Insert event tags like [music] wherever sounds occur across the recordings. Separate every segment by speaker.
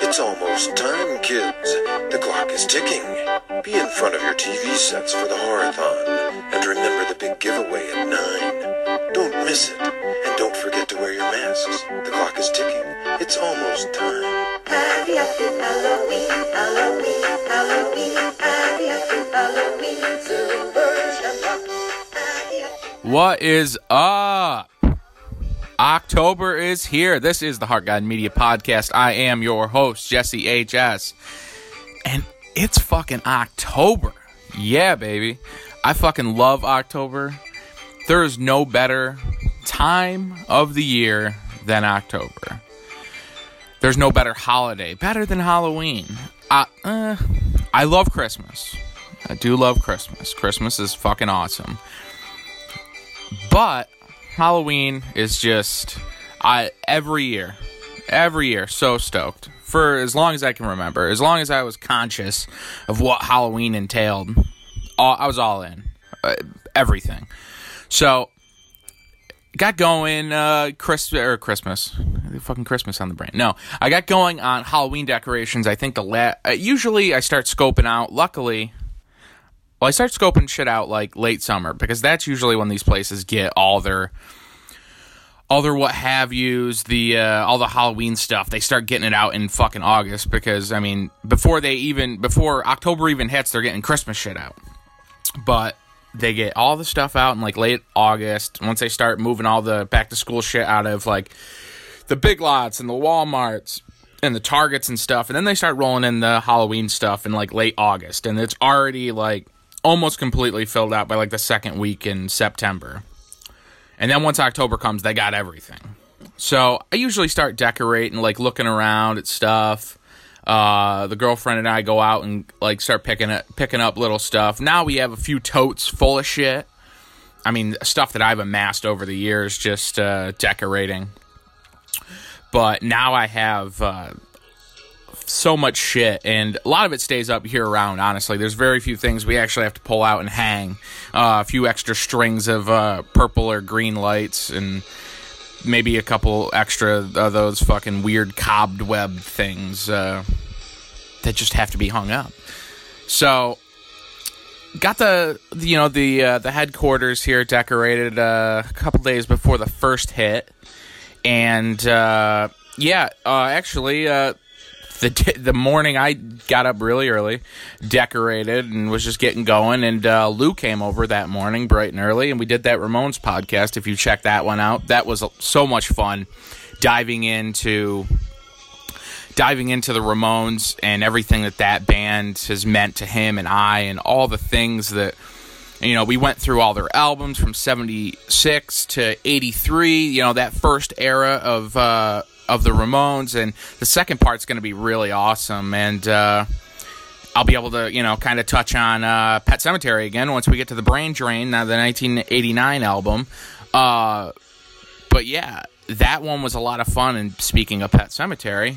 Speaker 1: It's almost time, kids. The clock is ticking. Be in front of your TV sets for the Horrorthon. And remember the big giveaway at 9. Don't miss it. And don't forget to wear your masks. The clock is ticking. It's almost time.
Speaker 2: Happy, happy Halloween, Halloween, Halloween, happy, happy Halloween, silver shamrock. Happy, happy
Speaker 3: What is up? October is here. This is the Heart Guide Media Podcast. I am your host, Jesse HS. And it's fucking October. Yeah, baby. I fucking love October. There is no better time of the year than October. There's no better holiday, better than Halloween. Uh, uh, I love Christmas. I do love Christmas. Christmas is fucking awesome. But Halloween is just I every year, every year so stoked for as long as I can remember. As long as I was conscious of what Halloween entailed, all, I was all in, uh, everything. So got going uh Chris or Christmas. Fucking Christmas on the brain. No, I got going on Halloween decorations. I think the la- uh, usually I start scoping out. Luckily, well, I start scoping shit out like late summer because that's usually when these places get all their all their what have yous, the uh, all the Halloween stuff. They start getting it out in fucking August because I mean before they even before October even hits, they're getting Christmas shit out. But they get all the stuff out in like late August once they start moving all the back to school shit out of like the big lots and the Walmarts and the Targets and stuff, and then they start rolling in the Halloween stuff in like late August, and it's already like almost completely filled out by like the second week in September. And then once October comes, they got everything. So I usually start decorating, like looking around at stuff. Uh, the girlfriend and I go out and like start picking up, picking up little stuff. Now we have a few totes full of shit. I mean, stuff that I've amassed over the years, just uh, decorating. But now I have uh, so much shit, and a lot of it stays up here around. Honestly, there's very few things we actually have to pull out and hang. Uh, a few extra strings of uh, purple or green lights, and maybe a couple extra of those fucking weird cobweb things uh, that just have to be hung up. So, got the you know the uh, the headquarters here decorated uh, a couple days before the first hit, and uh, yeah, uh, actually. The the morning I got up really early, decorated, and was just getting going. And uh, Lou came over that morning, bright and early, and we did that Ramones podcast. If you check that one out, that was so much fun, diving into diving into the Ramones and everything that that band has meant to him and I, and all the things that you know, we went through all their albums from 76 to 83, you know, that first era of uh, of the Ramones and the second part's going to be really awesome and uh, I'll be able to, you know, kind of touch on uh, Pet Sematary again once we get to the Brain Drain, now the 1989 album. Uh, but yeah, that one was a lot of fun. And speaking of Pet Sematary,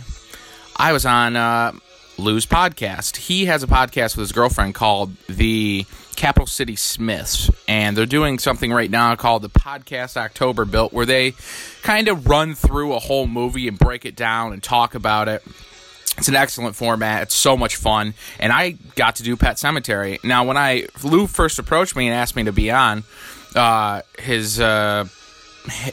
Speaker 3: I was on uh, Lou's podcast. He has a podcast with his girlfriend called the Capital City Smiths, and they're doing something right now called the Podcast October Built, where they kind of run through a whole movie and break it down and talk about it. It's an excellent format. It's so much fun, and I got to do Pet Sematary. Now, when I Lou first approached me and asked me to be on uh, his uh,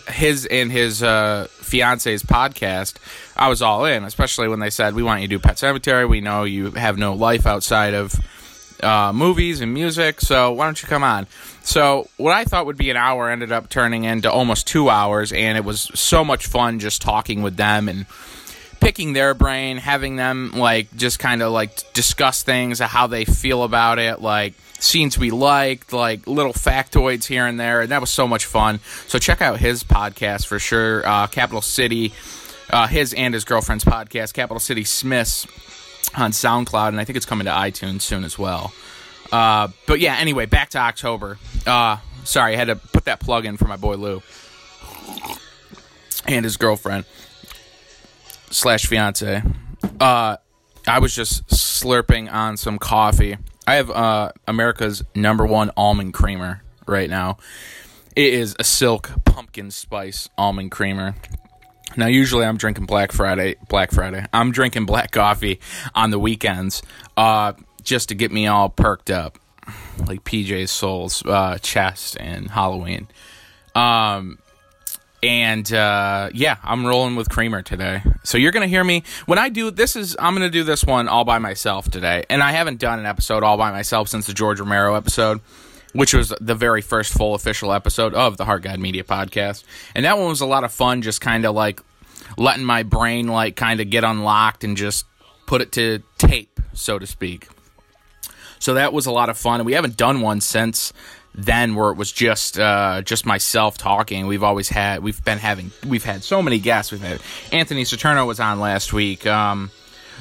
Speaker 3: his and his uh, fiance's podcast, I was all in. Especially when they said, "We want you to do Pet Sematary. We know you have no life outside of uh, movies and music, so why don't you come on?" So what I thought would be an hour ended up turning into almost two hours, and it was so much fun just talking with them and picking their brain, having them like just kind of like discuss things, how they feel about it, like scenes we liked, like little factoids here and there, and that was so much fun. So check out his podcast for sure, uh, Capital City, uh, his and his girlfriend's podcast, Capital City Smiths, on SoundCloud, and I think it's coming to iTunes soon as well. Uh, but yeah, anyway, back to October. Uh, sorry, I had to put that plug in for my boy Lou. and his girlfriend slash fiance. Uh, I was just slurping on some coffee. I have uh, America's number one almond creamer right now. It is a silk pumpkin spice almond creamer. Now, usually I'm drinking Black Friday. Black Friday. I'm drinking black coffee on the weekends, uh, just to get me all perked up, like PJ Soles uh, chest and Halloween. Um, and uh, yeah, I'm rolling with creamer today. So you're gonna hear me when I do this. Is I'm gonna do this one all by myself today, and I haven't done an episode all by myself since the George Romero episode, which was the very first full official episode of the Heart Guide Media podcast, and that one was a lot of fun. Just kind of like letting my brain like kind of get unlocked and just put it to tape, so to speak. So that was a lot of fun, and we haven't done one since then where it was just uh, just myself talking. We've always had we've been having we've had so many guests. We've had Anthony Saturno was on last week. Um,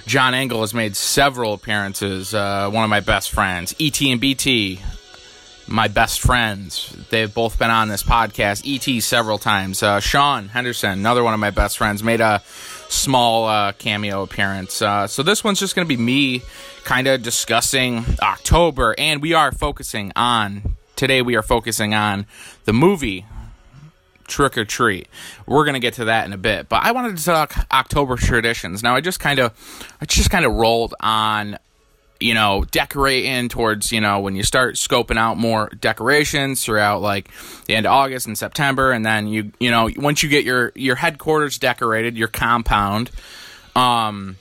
Speaker 3: John Engel has made several appearances. Uh, one of my best friends, ET and BT, my best friends. They've both been on this podcast. ET several times. Uh, Sean Henderson, another one of my best friends, made a small uh, cameo appearance. Uh, so this one's just going to be me kind of discussing October, and we are focusing on today. We are focusing on the movie Trick R Treat. We're gonna get to that in a bit, but I wanted to talk October traditions. Now, I just kind of, I just kind of rolled on you know, decorating towards, you know, when you start scoping out more decorations throughout like the end of August and September and then you you know, once you get your your headquarters decorated, your compound um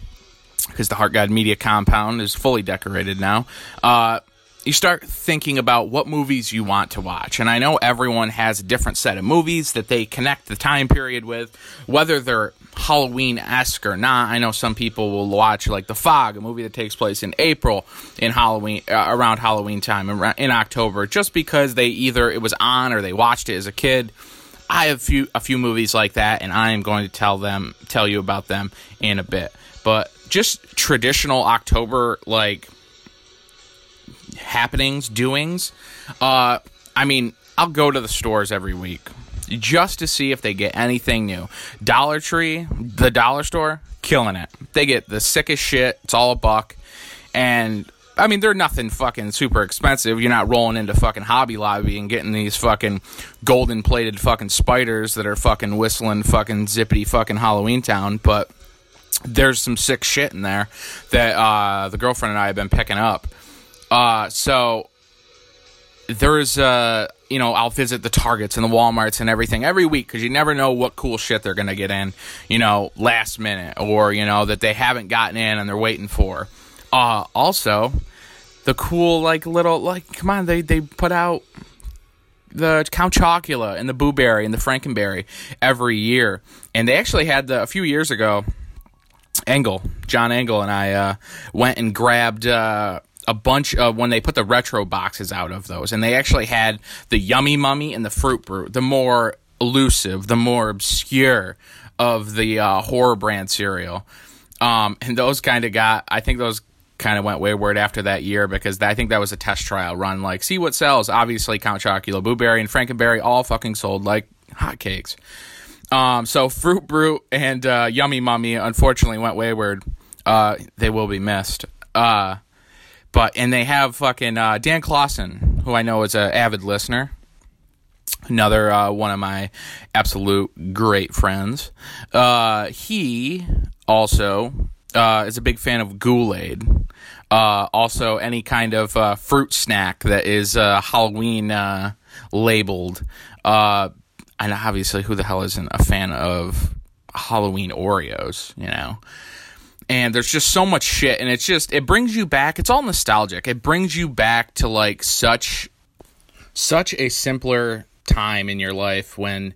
Speaker 3: because the Heart Guide Media compound is fully decorated now. Uh you start thinking about what movies you want to watch. And I know everyone has a different set of movies that they connect the time period with, whether they're Halloween esque or not. I know some people will watch like The Fog, a movie that takes place in April in Halloween, uh, around Halloween time in October, just because they either it was on or they watched it as a kid. I have few a few movies like that, and I am going to tell them tell you about them in a bit. But just traditional October like happenings, doings. Uh, I mean, I'll go to the stores every week just to see if they get anything new. Dollar Tree, the dollar store, killing it. They get the sickest shit. It's all a buck. And I mean, they're nothing fucking super expensive. You're not rolling into fucking Hobby Lobby and getting these fucking golden plated fucking spiders that are fucking whistling fucking zippity fucking Halloween Town. But there's some sick shit in there that uh, the girlfriend and I have been picking up. Uh, so there's uh you know I'll visit the Targets and the WalMarts and everything every week because you never know what cool shit they're gonna get in you know last minute or you know that they haven't gotten in and they're waiting for. Uh, also the cool like little like come on they they put out the Count Chocula and the Boo Berry and the Frankenberry every year and they actually had the a few years ago. Engel, John Engel, and I uh, went and grabbed uh, a bunch of when they put the retro boxes out of those, and they actually had the Yummy Mummy and the Fruit Brute, the more elusive, the more obscure of the uh, horror brand cereal. Um, and those kind of got, I think those kind of went wayward after that year because I think that was a test trial run. Like, see what sells. Obviously, Count Chocula, Boo Berry, and Frankenberry all fucking sold like hotcakes. Um, so Fruit Brute and uh, Yummy Mummy unfortunately went wayward. Uh, they will be missed. Uh, but and they have fucking uh, Dan Clausen, who I know is an avid listener. Another uh, one of my absolute great friends. Uh, he also uh, is a big fan of Kool-Aid. Uh, also, any kind of uh, fruit snack that is Halloween labeled. and obviously, who the hell isn't a fan of Halloween Oreos? You know and there's just so much shit and it's just it brings you back it's all nostalgic. It brings you back to like such such a simpler time in your life when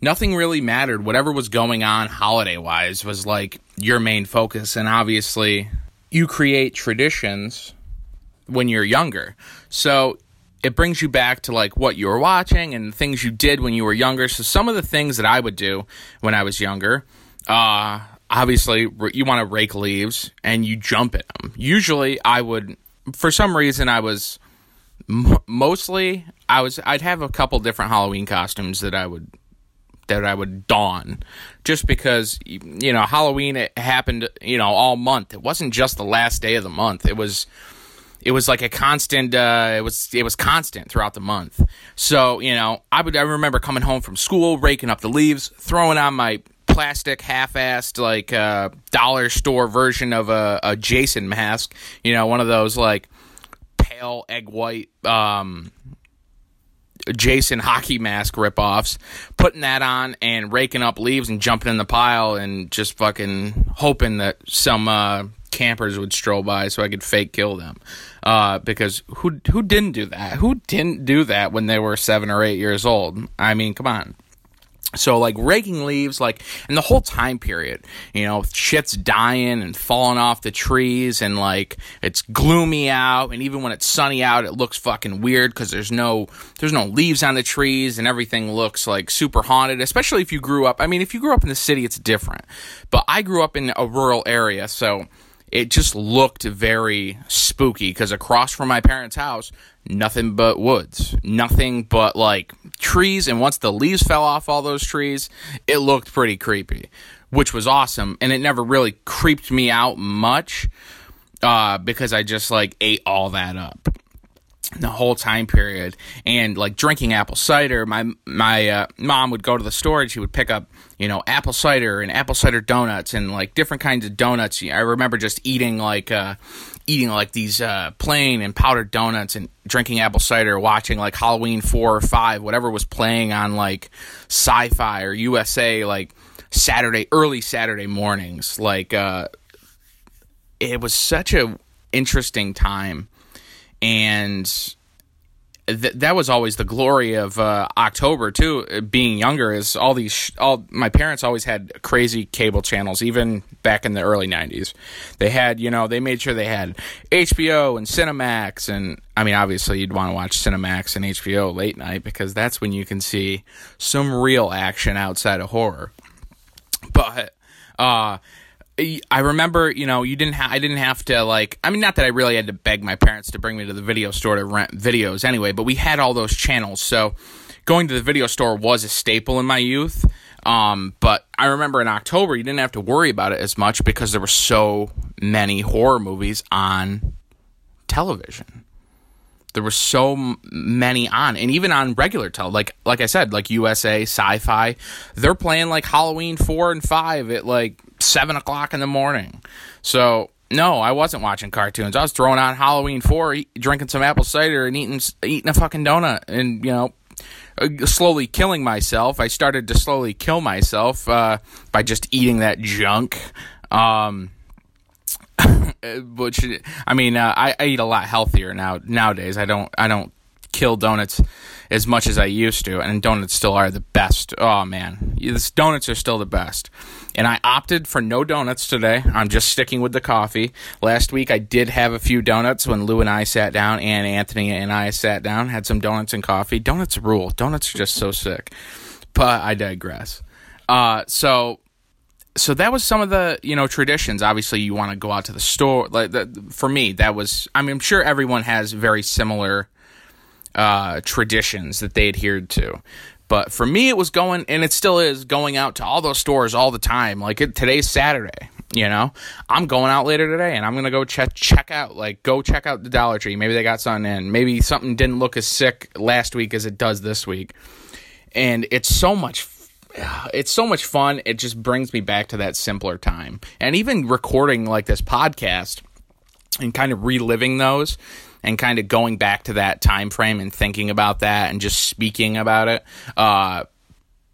Speaker 3: nothing really mattered. Whatever was going on holiday wise was like your main focus and obviously you create traditions when you're younger. So it brings you back to like what you were watching and things you did when you were younger. So some of the things that i would do when i was younger uh obviously you want to rake leaves and you jump at them. Usually, I would, for some reason, I was mostly I was I'd have a couple different Halloween costumes that I would that I would don, just because you know Halloween it happened you know all month. It wasn't just the last day of the month. It was it was like a constant uh, it was it was constant throughout the month so you know i would i remember coming home from school raking up the leaves throwing on my plastic half-assed like uh, dollar store version of a, a jason mask you know one of those like pale egg white um, Jason hockey mask ripoffs, putting that on and raking up leaves and jumping in the pile and just fucking hoping that some uh, campers would stroll by so I could fake kill them. Uh, because who who didn't do that? Who didn't do that when they were seven or eight years old? I mean, come on. So like raking leaves, like and the whole time period, you know, shit's dying and falling off the trees, and like it's gloomy out, and even when it's sunny out, it looks fucking weird because there's no there's no leaves on the trees, and everything looks like super haunted. Especially if you grew up. I mean, if you grew up in the city, it's different. But I grew up in a rural area, so it just looked very spooky because across from my parents' house, nothing but woods, nothing but like trees. And once the leaves fell off all those trees, it looked pretty creepy, which was awesome. And it never really creeped me out much uh, because I just like ate all that up the whole time period. And like drinking apple cider my my uh, mom would go to the store and she would pick up you know apple cider and apple cider donuts and like different kinds of donuts. I remember just eating like uh eating like these uh plain and powdered donuts and drinking apple cider watching like halloween 4 or 5 whatever was playing on like sci-fi or usa like saturday early saturday mornings. Like uh it was such a interesting time and th- that was always the glory of uh, October too. uh, Being younger is all these. Sh- all my parents always had crazy cable channels, even back in the early '90s. They had, you know, they made sure they had HBO and Cinemax, and I mean, obviously, you'd want to watch Cinemax and HBO late night because that's when you can see some real action outside of horror. But uh I remember, you know, you didn't. Ha- I didn't have to like. I mean, not that I really had to beg my parents to bring me to the video store to rent videos anyway. But we had all those channels, so going to the video store was a staple in my youth. Um, but I remember in October, you didn't have to worry about it as much because there were so many horror movies on television. There were so many on, and even on regular tel, like like I said, like USA Sci-Fi, they're playing like Halloween four and five at like seven o'clock in the morning. So no, I wasn't watching cartoons. I was throwing on Halloween four, eat, drinking some apple cider, and eating eating a fucking donut, and you know, uh, slowly killing myself. I started to slowly kill myself uh, by just eating that junk. Um, [laughs] which I mean, uh, I, I eat a lot healthier now nowadays. I don't I don't kill donuts as much as I used to, and donuts still are the best. Oh man, Yes, donuts are still the best. And I opted for no donuts today. I'm just sticking with the coffee. Last week I did have a few donuts when Lou and I sat down, and Anthony and I sat down, had some donuts and coffee. Donuts rule. Donuts are just so sick. But I digress. Uh, so so that was some of the you know traditions. Obviously you want to go out to the store like for me that was i mean i'm sure everyone has very similar uh traditions that they adhered to. But for me it was going and it still is going out to all those stores all the time. Like it, today's saturday you know? I'm going out later today and i'm gonna go check check out like go check out the dollar tree. Maybe they got something in. Maybe something didn't look as sick last week as it does this week. And it's so much [sighs] it's so much fun. It just brings me back to that simpler time. And even recording like this podcast and kind of reliving those and kind of going back to that time frame and thinking about that and just speaking about it uh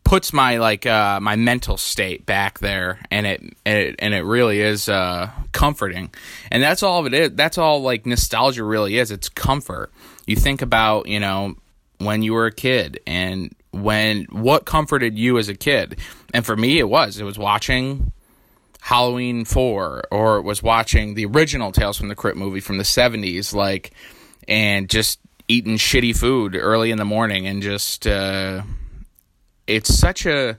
Speaker 3: puts my like uh my mental state back there. And it, it and it really is uh comforting. And that's all of it is. That's all like nostalgia really is. It's comfort. You think about you know when you were a kid and when what comforted you as a kid? And for me it was. It was watching Halloween 4 or it was watching the original Tales from the Crypt movie from the 70s like and just eating shitty food early in the morning and just uh it's such a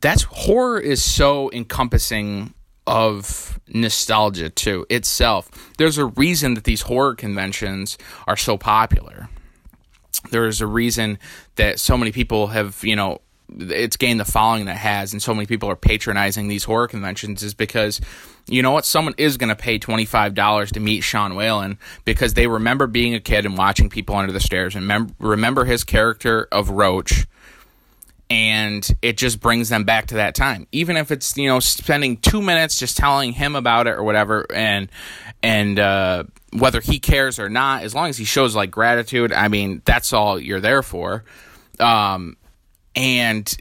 Speaker 3: that's horror is so encompassing of nostalgia too itself. There's a reason that these horror conventions are so popular there's a reason that so many people have you know it's gained the following that has, and so many people are patronizing these horror conventions is because you know what? Someone is going to pay $25 to meet Sean Whalen because they remember being a kid and watching people under the stairs and mem- remember his character of Roach. And it just brings them back to that time, even if it's you know spending two minutes just telling him about it or whatever, and and uh, whether he cares or not, as long as he shows like gratitude, I mean that's all you're there for. Um, and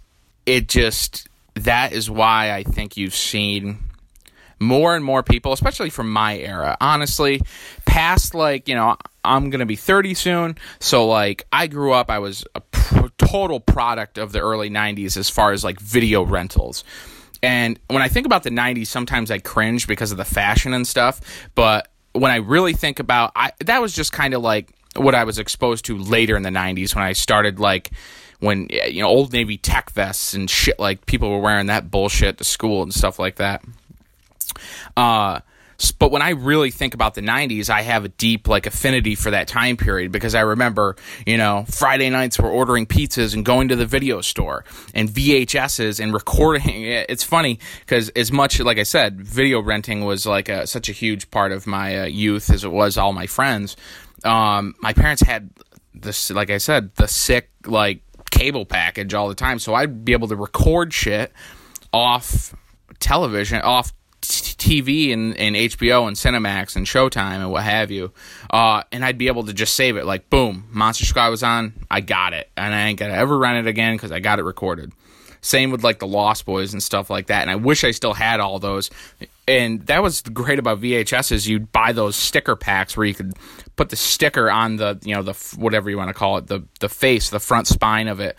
Speaker 3: it just that is why I think you've seen more and more people, especially from my era, honestly, past like, you know, I'm to be 30 soon. So, like, I grew up, I was a total product of the early 90s as far as like video rentals. And when I think about the 90s, sometimes I cringe because of the fashion and stuff. But when I really think about I that was just kind of like what I was exposed to later in the 90s when I started like when you know old navy tech vests and shit like people were wearing that bullshit to school and stuff like that. Uh, but when I really think about the 90s, I have a deep like affinity for that time period because I remember, you know, Friday nights we're ordering pizzas and going to the video store and VHSs and recording. [laughs] It's funny because as much like I said, video renting was like a, such a huge part of my uh, youth as it was all my friends. Um, my parents had this, like I said, the sick like cable package all the time, so I'd be able to record shit off television, off TV and, and HBO and Cinemax and Showtime and what have you. Uh, and I'd be able to just save it. Like, boom, Monster Squad was on. I got it. And I ain't going to ever rent it again because I got it recorded. Same with like the Lost Boys and stuff like that. And I wish I still had all those. And that was great about VHS is you'd buy those sticker packs where you could put the sticker on the, you know, the whatever you want to call it, the the face, the front spine of it,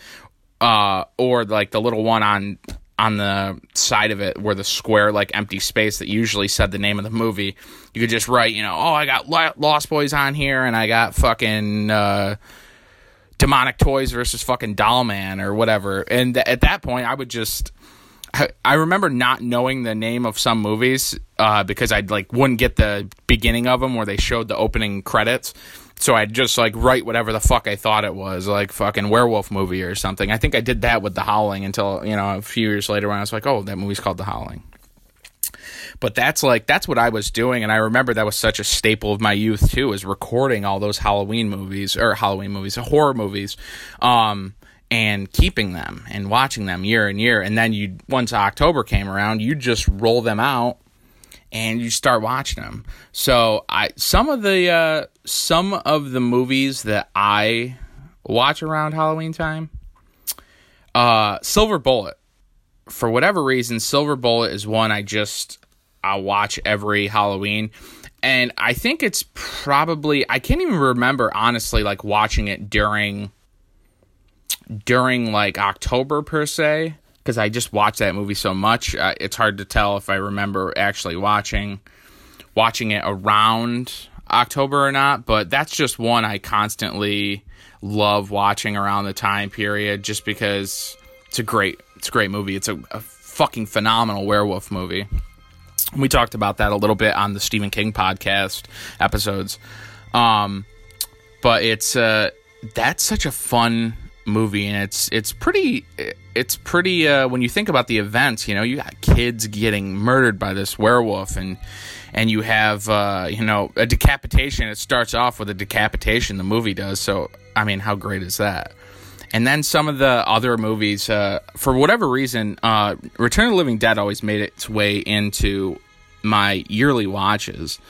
Speaker 3: uh, or like the little one on on the side of it where the square like empty space that usually said the name of the movie you could just write you know oh i got lost boys on here and i got fucking uh, demonic toys versus fucking doll man or whatever. And th- at that point i would just I, I remember not knowing the name of some movies uh, because I'd like wouldn't get the beginning of them where they showed the opening credits so I'd just like write whatever the fuck I thought it was, like fucking werewolf movie or something. I think I did that with The Howling until you know a few years later when I was like, oh, that movie's called The Howling. But that's like that's what I was doing, and I remember that was such a staple of my youth too, is recording all those Halloween movies or Halloween movies, horror movies, um, and keeping them and watching them year and year. And then you once October came around, you just roll them out and you start watching them. So I some of the uh, some of the movies that I watch around Halloween time, uh, Silver Bullet. For whatever reason, Silver Bullet is one I just I watch every Halloween. And I think it's probably I can't even remember honestly like watching it during during like October per se because I just watch that movie so much. Uh, it's hard to tell if I remember actually watching watching it around October or not, but that's just one I constantly love watching around the time period just because it's a great it's a great movie. It's a, a fucking phenomenal werewolf movie. We talked about that a little bit on the Stephen King podcast episodes. Um, but it's uh that's such a fun movie and it's it's pretty it's pretty uh, when you think about the events you know you got kids getting murdered by this werewolf and and you have uh, you know a decapitation. It starts off with a decapitation the movie does so i mean how great is that? And then some of the other movies uh, for whatever reason uh, return of the living dead always made its way into my yearly watches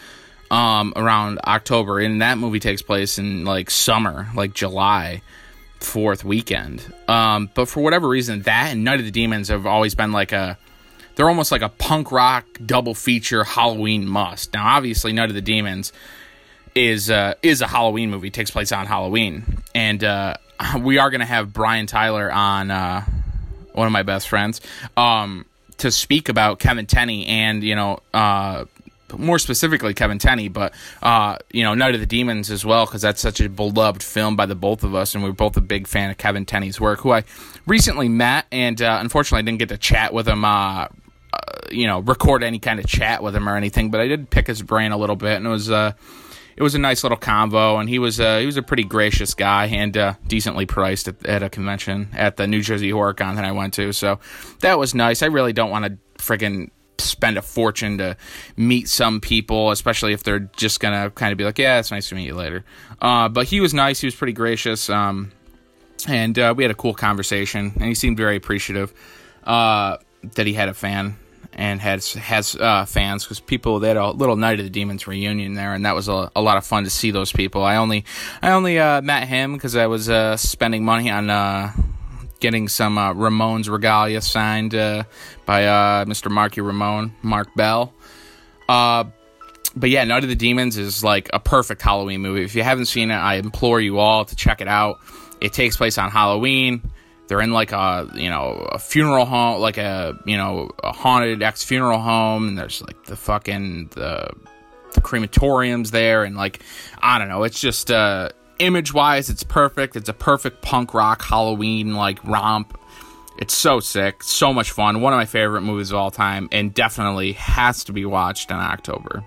Speaker 3: um, around october and that movie takes place in like summer like july fourth weekend. Um, but for whatever reason, that and Night of the Demons have always been like a. They're almost like a punk rock double feature Halloween must. Now, obviously, Night of the Demons is uh, is a Halloween movie. Takes place on Halloween, and uh, we are going to have Brian Tyler on uh, one of my best friends um, to speak about Kevin Tenney and you know uh, more specifically Kevin Tenney, but uh, you know Night of the Demons as well because that's such a beloved film by the both of us, and we're both a big fan of Kevin Tenney's work, who I recently met, and uh, unfortunately I didn't get to chat with him. Uh, uh, you know, record any kind of chat with him or anything, but I did pick his brain a little bit, and it was uh, it was a nice little convo, and he was uh, he was a pretty gracious guy and uh, decently priced at, at a convention at the New Jersey Horror Con that I went to. So that was nice. I really don't want to friggin' spend a fortune to meet some people, especially if they're just gonna kind of be like, "Yeah, it's nice to meet you later." Uh, but he was nice. He was pretty gracious, um, and uh, we had a cool conversation. And he seemed very appreciative uh, that he had a fan and has has uh, fans because people they had a little Night of the Demons reunion there, and that was a, a lot of fun to see those people. I only I only uh, met him because I was uh, spending money on getting some uh, Ramones regalia signed uh, by uh, Mr. Marky Ramone, Marc Bell. Uh, but yeah, Night of the Demons is like a perfect Halloween movie. If you haven't seen it, I implore you all to check it out. It takes place on Halloween. They're in like a you know a funeral home, like a you know a haunted ex funeral home, and there's like the fucking the, the crematoriums there, and like I don't know, it's just uh, image wise, it's perfect. It's a perfect punk rock Halloween like romp. It's so sick, so much fun. One of my favorite movies of all time, and definitely has to be watched in October.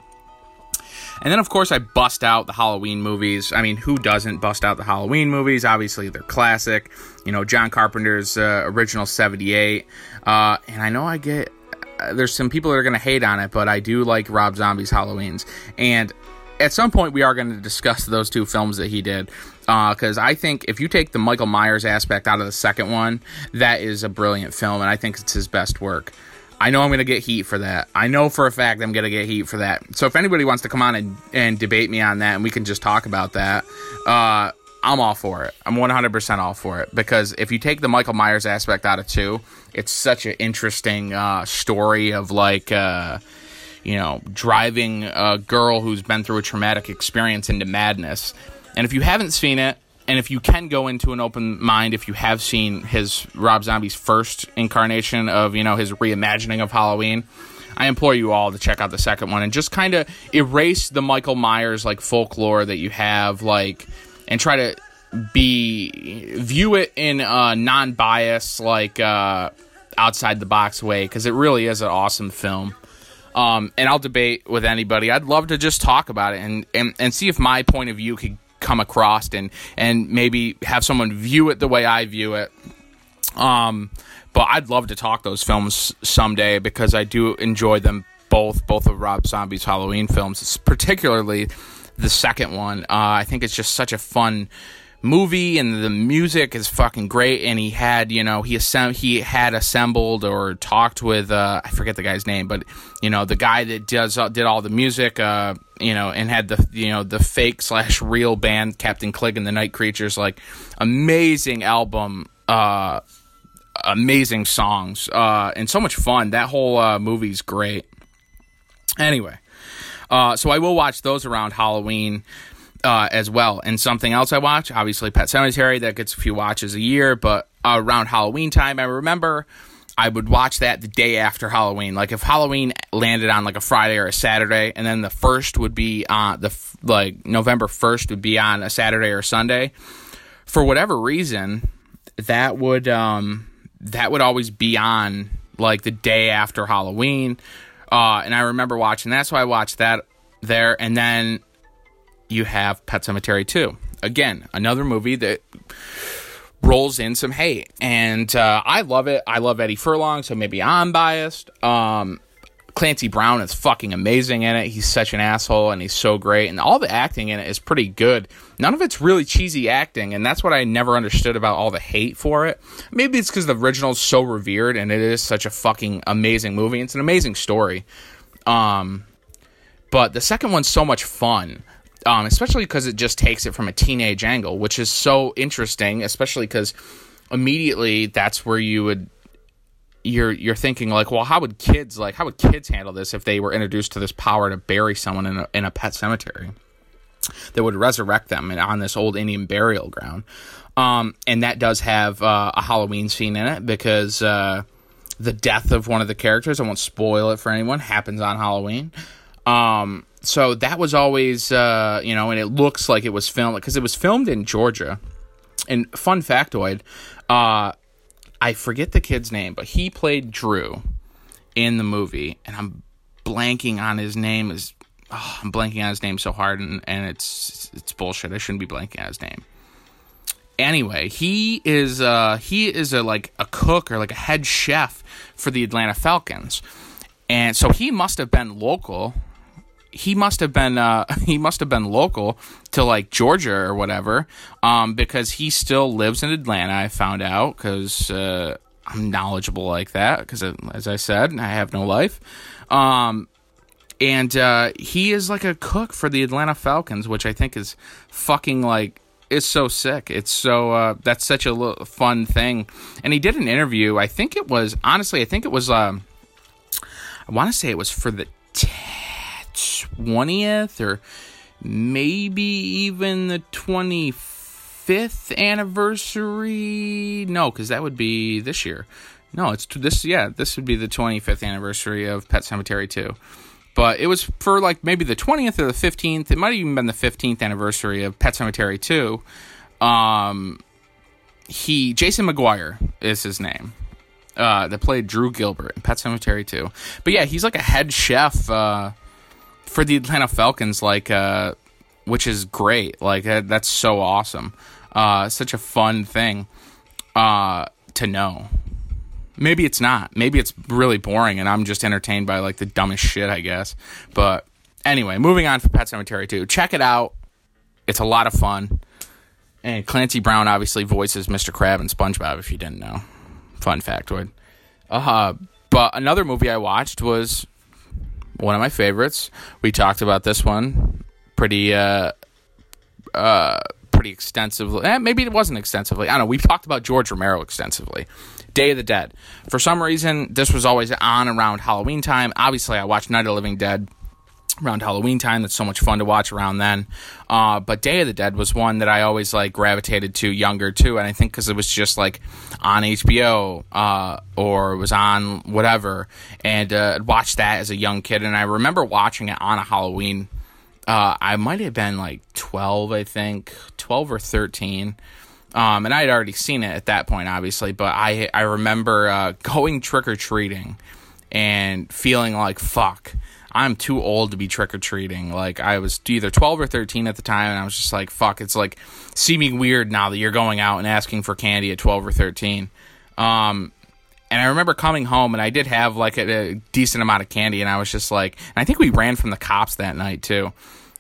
Speaker 3: And then, of course, I bust out the Halloween movies. I mean, who doesn't bust out the Halloween movies? Obviously, they're classic. You know, John Carpenter's uh, original 78. Uh, and I know I get. Uh, there's some people that are going to hate on it, but I do like Rob Zombie's Halloweens. And at some point, we are going to discuss those two films that he did. Because I think if you take the Michael Myers aspect out of the second one, that is a brilliant film, and I think it's his best work. I know I'm going to get heat for that. I know for a fact I'm going to get heat for that. So if anybody wants to come on and, and debate me on that and we can just talk about that, uh, I'm all for it. I'm 100% all for it. Because if you take the Michael Myers aspect out of two, it's such an interesting uh, story of like, uh, you know, driving a girl who's been through a traumatic experience into madness. And if you haven't seen it, and if you can go into an open mind, if you have seen his Rob Zombie's first incarnation of you know his reimagining of Halloween, I implore you all to check out the second one and just kind of erase the Michael Myers like folklore that you have, like, and try to be view it in a non-bias, like uh, outside the box way, because it really is an awesome film. Um, and I'll debate with anybody. I'd love to just talk about it and, and, and see if my point of view could come across and and maybe have someone view it the way I view it. Um, but I'd love to talk those films someday because I do enjoy them both. Both of Rob Zombie's Halloween films, particularly the second one. Uh, I think it's just such a fun movie and the music is fucking great and he had you know he assemb- he had assembled or talked with uh, I forget the guy's name but you know the guy that does uh, did all the music uh, you know and had the you know the fake slash real band Captain Clegg and the Night Creatures like amazing album uh amazing songs uh and so much fun. That whole uh movie's great. Anyway uh so I will watch those around Halloween uh, as well. And something else I watch, obviously Pet Sematary, that gets a few watches a year, but around Halloween time, I remember I would watch that the day after Halloween. Like if Halloween landed on like a Friday or a Saturday, and then the first would be on the f- like November first would be on a Saturday or Sunday. For whatever reason, that would um that would always be on like the day after Halloween. Uh, and I remember watching that, so I watched that there, and then you have Pet Sematary 2. Again, another movie that rolls in some hate. And uh, I love it. I love Eddie Furlong, so maybe I'm biased. Um, Clancy Brown is fucking amazing in it. He's such an asshole and he's so great. And all the acting in it is pretty good. None of it's really cheesy acting. And that's what I never understood about all the hate for it. Maybe it's because the original is so revered and it is such a fucking amazing movie. It's an amazing story. Um, but the second one's so much fun um, especially because it just takes it from a teenage angle, which is so interesting. Especially because immediately that's where you would you're you're thinking like, well, how would kids like how would kids handle this if they were introduced to this power to bury someone in a, in a pet cemetery that would resurrect them and on this old Indian burial ground? Um, and that does have uh, a Halloween scene in it because uh, the death of one of the characters, I won't spoil it for anyone, happens on Halloween. Um, so that was always, uh, you know, and it looks like it was filmed because it was filmed in Georgia. And fun factoid, uh, I forget the kid's name, but he played Drew in the movie, and I'm blanking on his name. Is oh, I'm blanking on his name so hard, and, and it's it's bullshit. I shouldn't be blanking on his name. Anyway, he is uh he is a like a cook or like a head chef for the Atlanta Falcons, and so he must have been local. He must have been uh [laughs] he must have been local to like Georgia or whatever, um because he still lives in Atlanta. I found out because uh, I'm knowledgeable like that because as I said, I have no life. Um, and uh, he is like a cook for the Atlanta Falcons, which I think is fucking like it's so sick. It's so uh, that's such a fun thing. And he did an interview. I think it was honestly, I think it was. Um, I want to say it was for the twentieth or maybe even the twenty fifth anniversary. No, because that would be this year. No, it's this. Yeah, this would be the twenty fifth anniversary of Pet Sematary Two but it was for like maybe the 20th or the 15th. It might have even been the 15th anniversary of Pet Sematary 2. Um, he Jason McGuire is his name. Uh, that played Drew Gilbert in Pet Sematary 2. But yeah, he's like a head chef uh, for the Atlanta Falcons, like uh, which is great. Like that, that's so awesome. Uh, such a fun thing uh, to know. Maybe it's not. Maybe it's really boring and I'm just entertained by like the dumbest shit, I guess. But anyway, moving on for Pet Sematary 2. Check it out. It's a lot of fun. And Clancy Brown obviously voices Mr. Crab and SpongeBob if you didn't know. Fun factoid. Uh, but another movie I watched was one of my favorites. We talked about this one pretty uh uh pretty extensively. Eh, maybe it wasn't extensively. I don't know. We talked about George Romero extensively. Day of the Dead. For some reason, this was always on around Halloween time. Obviously, I watched Night of the Living Dead around Halloween time. That's so much fun to watch around then. Uh, but Day of the Dead was one that I always like gravitated to younger too, and I think because it was just like on HBO uh, or was on whatever, and uh, watched that as a young kid. And I remember watching it on a Halloween. Uh, I might have been like twelve, I think, twelve or thirteen. Um, and I had already seen it at that point, obviously, but I I remember uh, going trick or treating and feeling like fuck. I'm too old to be trick or treating. Like I was either 12 or 13 at the time, and I was just like, "Fuck!" It's like seeming weird now that you're going out and asking for candy at 12 or 13. Um, and I remember coming home, and I did have like a, a decent amount of candy, and I was just like, I think we ran from the cops that night too.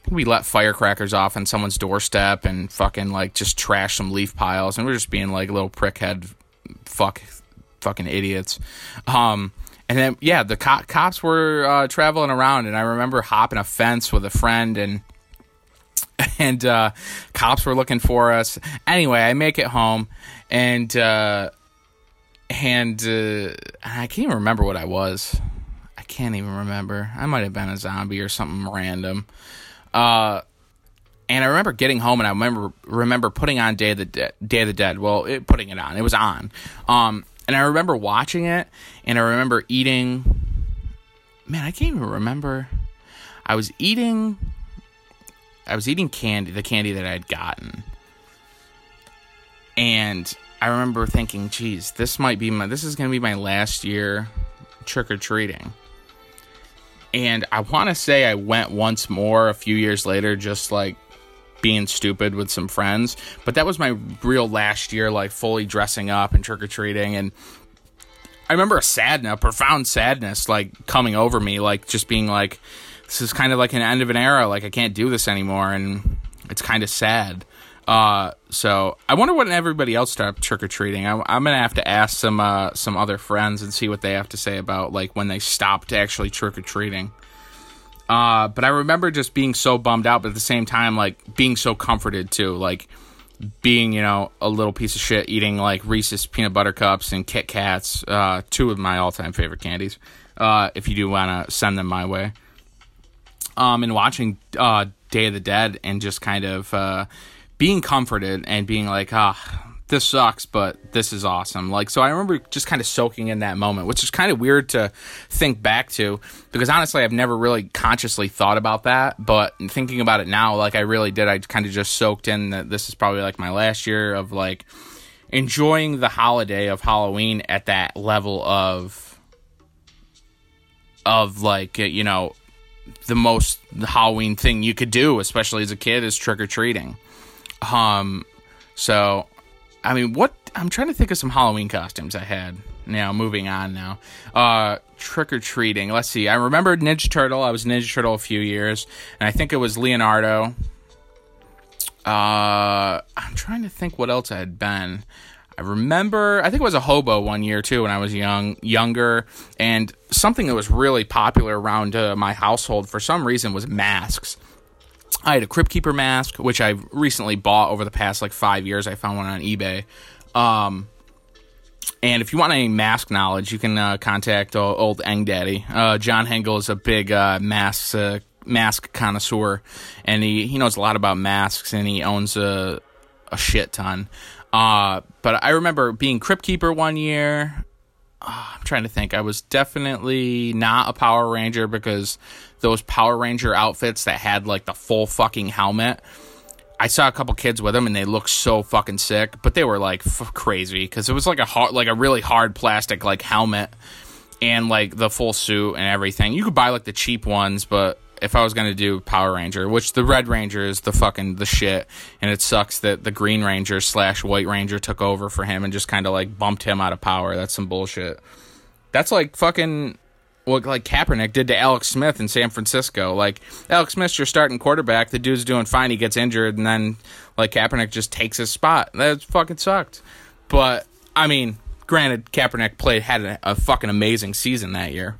Speaker 3: We let firecrackers off on someone's doorstep and fucking like just trash some leaf piles, and we are just being like little prickhead, fuck, fucking idiots. Um, and then yeah, the co- cops were uh, traveling around, and I remember hopping a fence with a friend, and [laughs] and uh, cops were looking for us. Anyway, I make it home, and uh, and uh, I can't even remember what I was. I can't even remember. I might have been a zombie or something random. Uh, and I remember getting home, and I remember remember putting on Day of the Dead. Day of the Dead. Well, it, putting it on. It was on. Um, and I remember watching it, and I remember eating. Man, I can't even remember. I was eating. I was eating candy, the candy that I had gotten, and I remember thinking, "Geez, this might be my. This is going to be my last year trick or treating." And I want to say I went once more a few years later, just like being stupid with some friends. But that was my real last year, like fully dressing up and trick or treating. And I remember a sadness, a profound sadness, like coming over me, like just being like, this is kind of like an end of an era. Like I can't do this anymore, and it's kind of sad. Uh, so I wonder when everybody else started trick or treating. I'm, I'm, gonna have to ask some uh, some other friends and see what they have to say about like when they stopped actually trick or treating. Uh, but I remember just being so bummed out, but at the same time, like being so comforted too, like being you know a little piece of shit eating like Reese's peanut butter cups and Kit Kats, uh, two of my all time favorite candies. Uh, if you do want to send them my way, um, and watching uh, Day of the Dead and just kind of uh, being comforted and being like, ah, this sucks, but this is awesome. Like, so I remember just kind of soaking in that moment, which is kind of weird to think back to because honestly, I've never really consciously thought about that. But thinking about it now, like I really did, I kind of just soaked in that this is probably like my last year of like enjoying the holiday of Halloween at that level of, of like, you know, the most Halloween thing you could do, especially as a kid, is trick or treating. Um, so I mean, what I'm trying to think of some Halloween costumes I had. Now, moving on now. Uh, trick or treating. Let's see. I remember Ninja Turtle. I was Ninja Turtle a few years, and I think it was Leonardo. Uh, I'm trying to think what else I had been. I remember, I think it was a hobo one year too when I was young, younger, and something that was really popular around uh, my household for some reason was masks. I had a Crypt Keeper mask, which I've recently bought over the past like five years. I found one on eBay. Um, and if you want any mask knowledge, you can uh, contact uh, old Eng Daddy. Uh, John Hengel is a big uh, mask uh, mask connoisseur, and he, he knows a lot about masks, and he owns a a shit ton. Uh, but I remember being Crypt Keeper one year. Uh, I'm trying to think. I was definitely not a Power Ranger because those Power Ranger outfits that had like the full fucking helmet. I saw a couple kids with them and they looked so fucking sick, but they were like f- crazy because it was like a hard, like a really hard plastic like helmet and like the full suit and everything. You could buy like the cheap ones, but if I was gonna do Power Ranger, which the Red Ranger is the fucking the shit, and it sucks that the Green Ranger slash White Ranger took over for him and just kind of like bumped him out of power. That's some bullshit. That's like fucking what like Kaepernick did to Alex Smith in San Francisco. Like Alex Smith's your starting quarterback. The dude's doing fine. He gets injured, and then like Kaepernick just takes his spot. That fucking sucked. But I mean, granted, Kaepernick played had a, a fucking amazing season that year.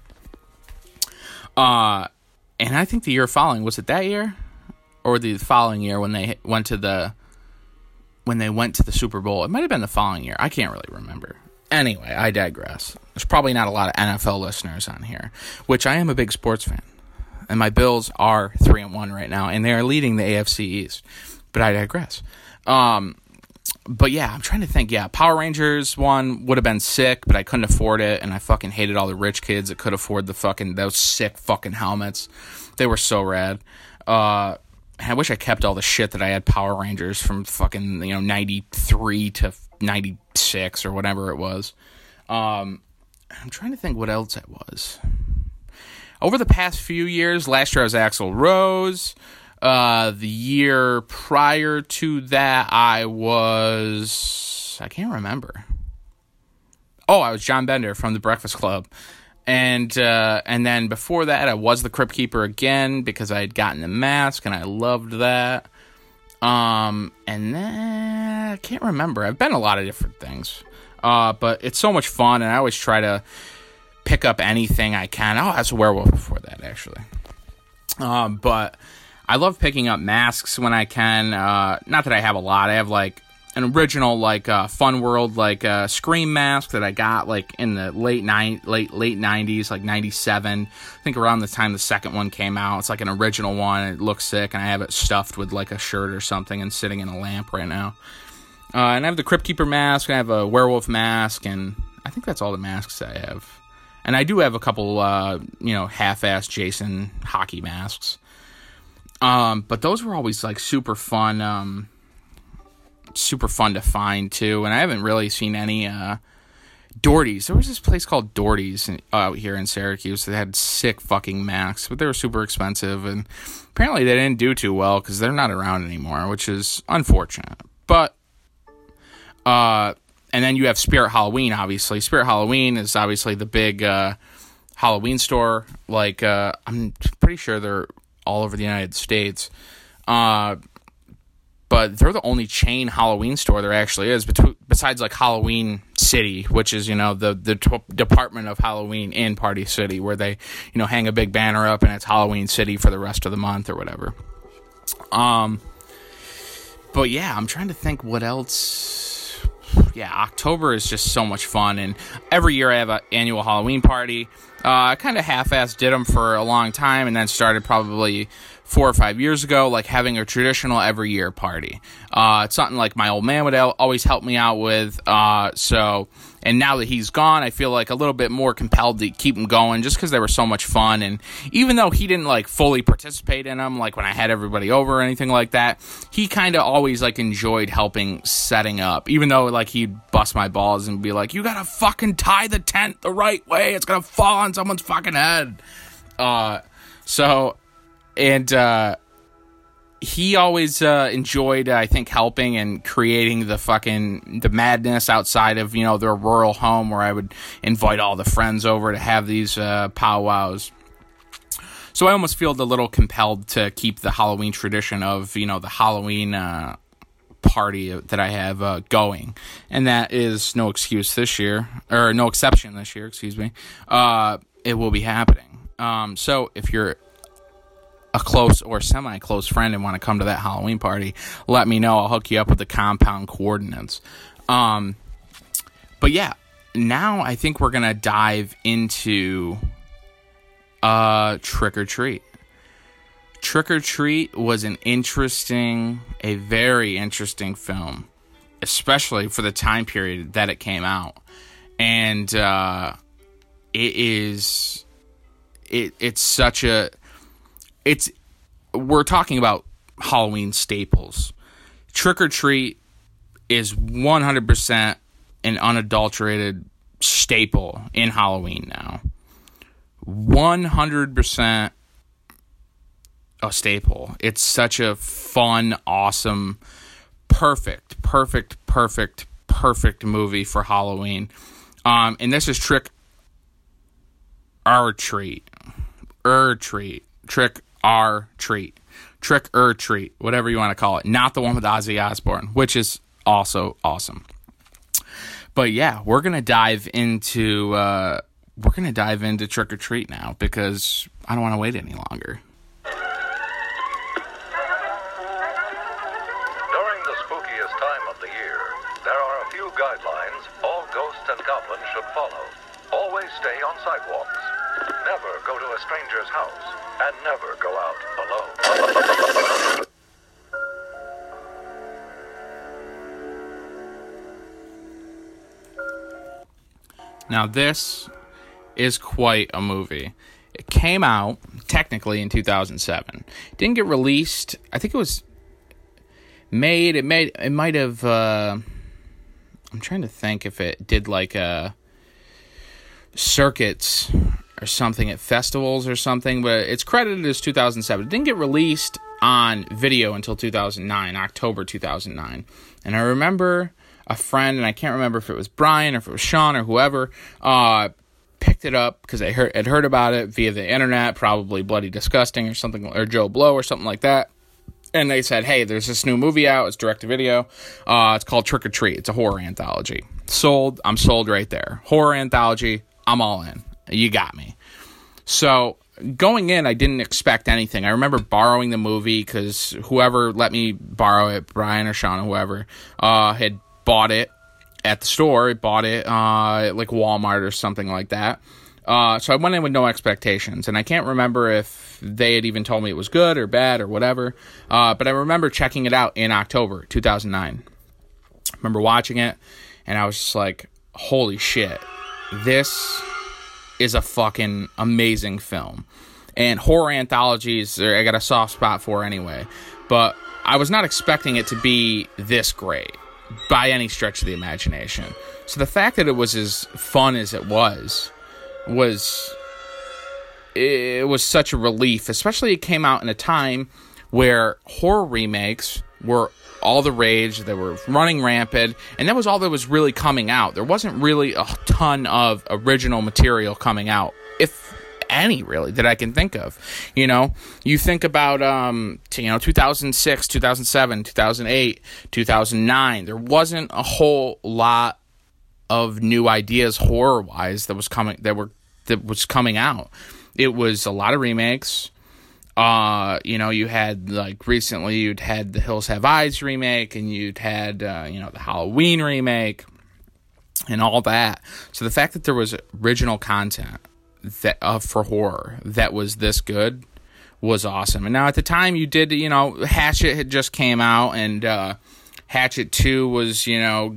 Speaker 3: Uh, and I think the year following was it that year, or the following year when they went to the when they went to the Super Bowl. It might have been the following year. I can't really remember. Anyway, I digress. There's probably not a lot of NFL listeners on here, which I am a big sports fan. And my Bills are 3 and 1 right now and they are leading the AFC East. But I digress. Um but yeah, I'm trying to think. Yeah, Power Rangers one would have been sick, but I couldn't afford it, and I fucking hated all the rich kids that could afford the fucking those sick fucking helmets. They were so rad. Uh, I wish I kept all the shit that I had Power Rangers from fucking you know '93 to '96 or whatever it was. Um, I'm trying to think what else it was. Over the past few years, last year I was Axl Rose. Uh, the year prior to that, I was I can't remember. Oh, I was John Bender from the Breakfast Club, and uh, and then before that, I was the Crypt Keeper again because I had gotten the mask and I loved that. Um, and then I can't remember. I've been a lot of different things, uh, but it's so much fun, and I always try to pick up anything I can. Oh, that's a werewolf before that, actually. Um, but I love picking up masks when I can. Uh, not that I have a lot. I have like an original like uh, Fun World like uh, Scream mask that I got like in the late nine late late nineties, like ninety seven. I think around the time the second one came out. It's like an original one. It looks sick, and I have it stuffed with like a shirt or something and sitting in a lamp right now. Uh, and I have the Crypt Keeper mask. I have a werewolf mask, and I think that's all the masks I have. And I do have a couple, uh, you know, half-ass Jason hockey masks. Um, but those were always like super fun, um, super fun to find too. And I haven't really seen any uh. There was this place called Doherty's out here in Syracuse that had sick fucking masks, but they were super expensive, and apparently they didn't do too well because they're not around anymore, which is unfortunate. But uh, and then you have Spirit Halloween, obviously. Spirit Halloween is obviously the big uh, Halloween store. Like, uh, I'm pretty sure they're all over the United States. Uh, but they're the only chain Halloween store there actually is, betw- besides like Halloween City, which is you know the the t- department of Halloween in Party City, where they you know hang a big banner up and it's Halloween City for the rest of the month or whatever. Um, but yeah, I'm trying to think what else. Yeah, October is just so much fun, and every year I have an annual Halloween party. Uh, I kind of half-assed did them for a long time, and then started probably four or five years ago, like having a traditional every year party. Uh, it's something like my old man would al- always help me out with. Uh, so, and now that he's gone, I feel like a little bit more compelled to keep them going just because they were so much fun. And even though he didn't like fully participate in them, like when I had everybody over or anything like that, he kind of always like enjoyed helping setting up, even though like he'd bust my balls and be like, you gotta fucking tie the tent the right way. It's gonna fall on someone's fucking head. Uh, So, and uh, he always uh, enjoyed, I think, helping and creating the fucking the madness outside of you know their rural home, where I would invite all the friends over to have these uh, powwows. So I almost feel a little compelled to keep the Halloween tradition of you know the Halloween uh, party that I have uh, going, and that is no excuse this year or no exception this year. Excuse me. Uh, it will be happening. Um, so if you're a close or semi close friend and want to come to that Halloween party, let me know. I'll hook you up with the compound coordinates. Um, but yeah, now I think we're gonna dive into uh, Trick R Treat. Trick R Treat was an interesting, a very interesting film, especially for the time period that it came out, and uh, it is, it it's such a, it's, we're talking about Halloween staples. Trick R Treat is one hundred percent an unadulterated staple in Halloween now. 100% a staple. It's such a fun, awesome, perfect, perfect, perfect, perfect movie for Halloween. Um, and this is Trick or Treat. Er Treat. Trick or Treat. Trick or Treat. Whatever you want to call it. Not the one with Ozzy Osbourne, which is also awesome. But yeah, we're to dive into. Uh, we're to dive into Trick R Treat now because I don't want to wait any longer.
Speaker 4: During the spookiest time of the year, there are a few guidelines all ghosts and goblins should follow. Always stay on sidewalks. Never go to a stranger's house. And never go out alone.
Speaker 3: Now, this is quite a movie. It came out technically in 2007. It didn't get released. I think it was made. It made. It might have. Uh, I'm trying to think if it did like a circuits or something at festivals or something, but it's credited as 2007. It didn't get released on video until 2009, October 2009. And I remember a friend, and I can't remember if it was Brian or if it was Sean or whoever, uh, picked it up because I heard, had heard about it via the internet, probably Bloody Disgusting or something, or Joe Blow or something like that. And they said, hey, there's this new movie out. It's direct to video. Uh, it's called Trick R Treat. It's a horror anthology. Sold. I'm sold right there. Horror anthology. I'm all in. You got me. So going in, I didn't expect anything. I remember borrowing the movie because whoever let me borrow it, Brian or Sean or whoever, uh, had bought it at the store. It Bought it uh, at like Walmart or something like that. Uh, so I went in with no expectations, and I can't remember if they had even told me it was good or bad or whatever. Uh, but I remember checking it out in October 2009. I remember watching it, and I was just like, "Holy shit, this is a fucking amazing film." And horror anthologies, eh, I got a soft spot for anyway. But I was not expecting it to be this great by any stretch of the imagination. So the fact that it was as fun as it was was it was such a relief, especially it came out in a time where horror remakes were all the rage, they were running rampant, and that was all that was really coming out. There wasn't really a ton of original material coming out, if any really that I can think of. You know, you think about um, t- you know 2006, 2007, 2008, 2009. There wasn't a whole lot of new ideas horror wise that was coming that were that was coming out. It was a lot of remakes. Uh, you know, you had like recently you'd had the Hills Have Eyes remake, and you'd had uh, you know the Halloween remake, and all that. So the fact that there was original content that uh, for horror that was this good was awesome. And now at the time you did, you know, Hatchet had just came out, and uh, Hatchet Two was you know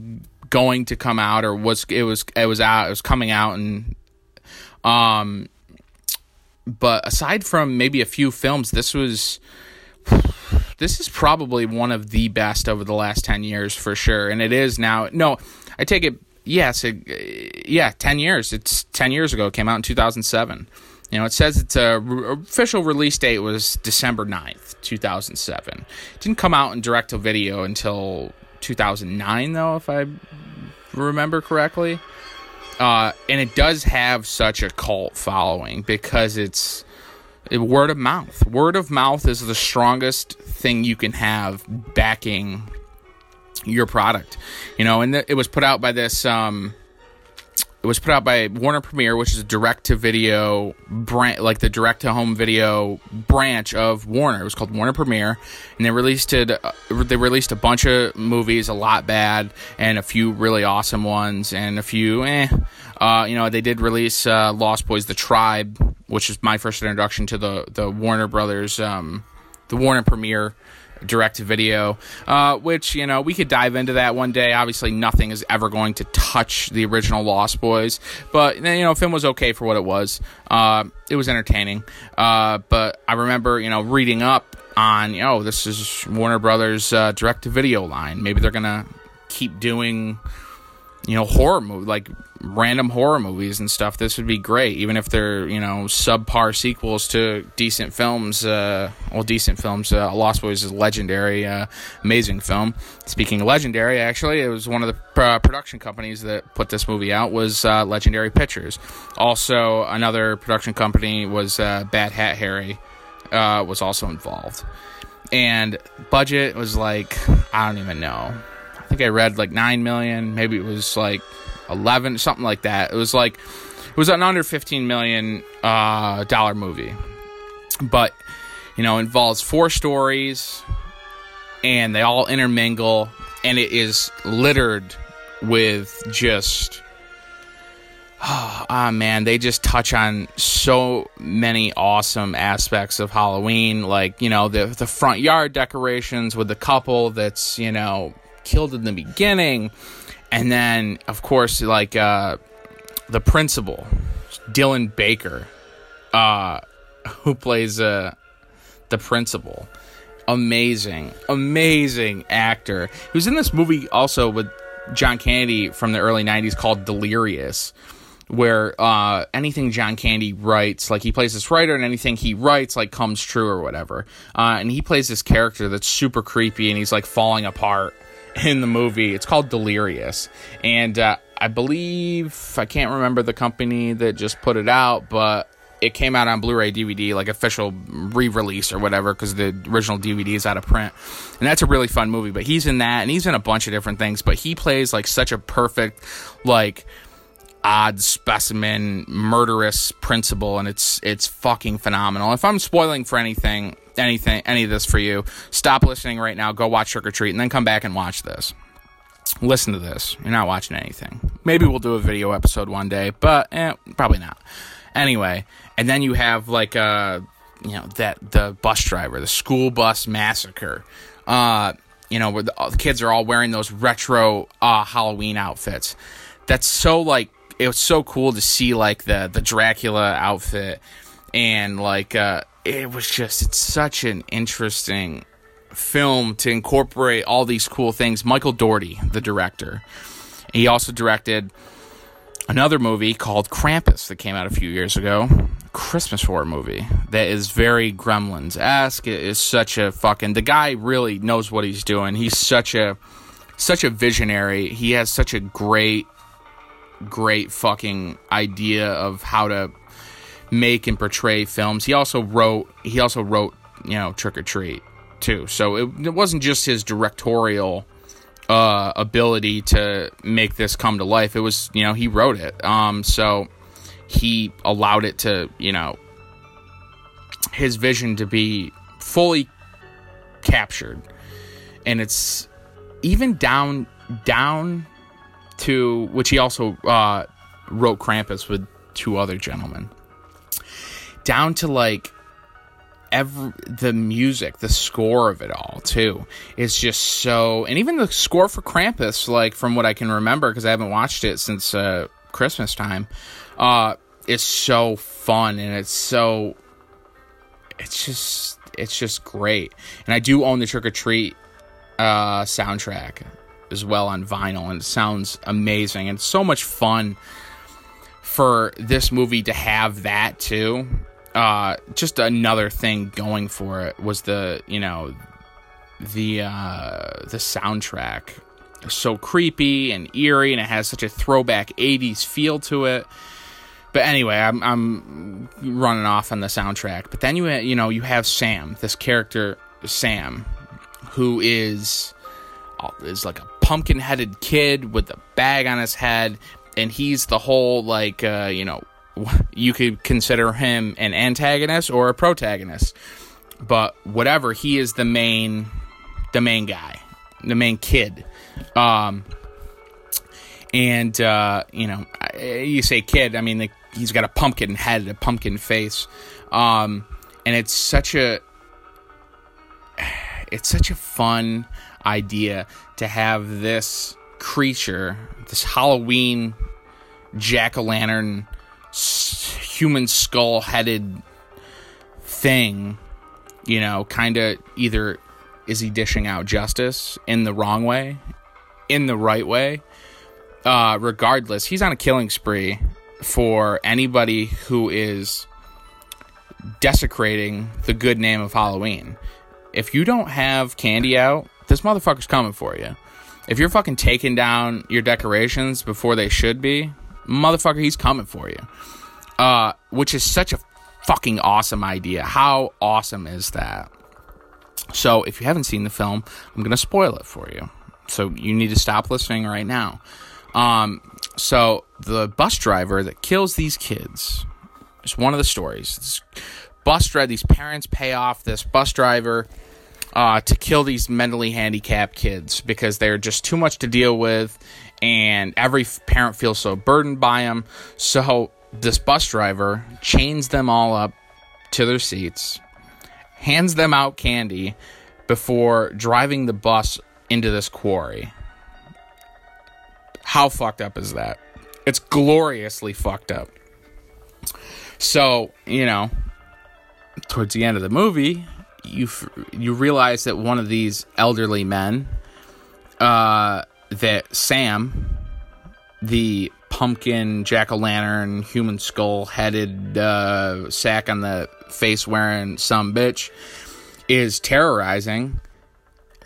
Speaker 3: going to come out or was it was it was out it was coming out and um but aside from maybe a few films this was this is probably one of the best over the last 10 years for sure and it is now no i take it yes yeah 10 years it's 10 years ago it came out in 2007 You know, it says its uh, official release date was December 9th, 2007. It didn't come out in direct to video until 2009, though, if I remember correctly. Uh, and it does have such a cult following because it's it- word of mouth. Word of mouth is the strongest thing you can have backing your product. You know, and th- it was put out by this. Um, it was put out by Warner Premiere, which is a direct to video brand, like the direct to home video branch of Warner. It was called Warner Premiere, and they released it. Uh, they released a bunch of movies, a lot bad, and a few really awesome ones, and a few eh. Uh, you know, they did release uh, Lost Boys: The Tribe, which is my first introduction to the the Warner Brothers, um, the Warner Premiere direct to video, uh, which, you know, we could dive into that one day. Obviously, nothing is ever going to touch the original Lost Boys, but, you know, film was okay for what it was. Uh, it was entertaining. Uh, but I remember, you know, reading up on, you know, this is Warner Brothers' uh, direct to video line. Maybe they're going to keep doing you know horror movie like random horror movies and stuff this would be great even if they're you know subpar sequels to decent films uh well decent films uh, lost boys is a legendary uh amazing film. Speaking legendary actually it was one of the uh, production companies that put this movie out was uh, legendary pictures. Also another production company was uh, bad hat harry uh was also involved. And budget was like i don't even know think I read like nine million, maybe it was like eleven, something like that. It was like it was an under fifteen million uh, dollar movie, but you know involves four stories, and they all intermingle, and it is littered with just [sighs] ah man they just touch on so many awesome aspects of halloween. Like you know the the front yard decorations with the couple that's you know killed in the beginning and then of course like uh the principal dylan baker uh who plays uh the principal. Amazing amazing actor. He was in this movie also with john candy from the early 90s called delirious where uh, anything John Candy writes, like he plays this writer, and anything he writes, like comes true or whatever. Uh, and he plays this character that's super creepy, and he's like falling apart in the movie. It's called Delirious, and uh, I believe I can't remember the company that just put it out, but it came out on Blu-ray DVD, like official re-release or whatever, because the original DVD is out of print, and that's a really fun movie. But he's in that, and he's in a bunch of different things. But he plays like such a perfect, like odd specimen murderous principle and it's it's fucking phenomenal. If i'm spoiling for anything anything any of this for you stop listening right now go watch Trick R Treat and then come back and watch this. Listen to this. You're not watching anything. Maybe we'll do a video episode one day but eh, probably not. Anyway and then you have like uh you know that the bus driver the school bus massacre. Uh you know where the, the kids are all wearing those retro uh halloween outfits. That's so like it was so cool to see like the the Dracula outfit and like uh it was just it's such an interesting film to incorporate all these cool things. Michael Dougherty, the director. He also directed another movie called Krampus that came out a few years ago. Christmas horror movie that is very Gremlins esque. It is such a fucking the guy really knows what he's doing. He's such a such a visionary. He has such a great great fucking idea of how to make and portray films. He also wrote he also wrote, you know, Trick R Treat too. So it, it wasn't just his directorial uh, ability to make this come to life. It was, you know, he wrote it. Um, so he allowed it to, you know, his vision to be fully captured. And it's even down down to which he also uh, wrote Krampus with two other gentlemen. Down to like every the music, the score of it all too is just so, and even the score for Krampus, like from what I can remember, because I haven't watched it since uh, Christmas time, uh, is so fun and it's so, it's just, it's just great. And I do own the Trick R Treat uh, soundtrack as well on vinyl, and it sounds amazing and so much fun for this movie to have that too, uh, just another thing going for it was the you know the uh, the soundtrack so creepy and eerie, and it has such a throwback '80s feel to it. But anyway, I'm I'm running off on the soundtrack. But then you you know you have Sam, this character Sam, who is is like a pumpkin headed kid with a bag on his head, and he's the whole like uh, you know [laughs] you could consider him an antagonist or a protagonist, but whatever he is the main the main guy, the main kid. Um, and uh, you know, you say kid, I mean, the, he's got a pumpkin head, a pumpkin face, um, and it's such a, [sighs] it's such a fun idea to have this creature, this Halloween jack o' lantern, human skull headed thing, you know, kind of either is he dishing out justice in the wrong way, in the right way? Uh, regardless, he's on a killing spree for anybody who is desecrating the good name of Halloween. If you don't have candy out, this motherfucker's coming for you. If you're fucking taking down your decorations before they should be, motherfucker, he's coming for you. Uh, which is such a fucking awesome idea. How awesome is that? So, if you haven't seen the film, I'm going to spoil it for you. So, you need to stop listening right now. Um, so, the bus driver that kills these kids is one of the stories. This bus driver, these parents pay off this bus driver uh, to kill these mentally handicapped kids because they're just too much to deal with, and every parent feels so burdened by them. So, this bus driver chains them all up to their seats hands them out candy before driving the bus into this quarry. How fucked up is that? It's gloriously fucked up. So, you know, towards the end of the movie, you you realize that one of these elderly men uh that Sam the pumpkin jack o' lantern human skull headed uh, sack on the face wearing some bitch is terrorizing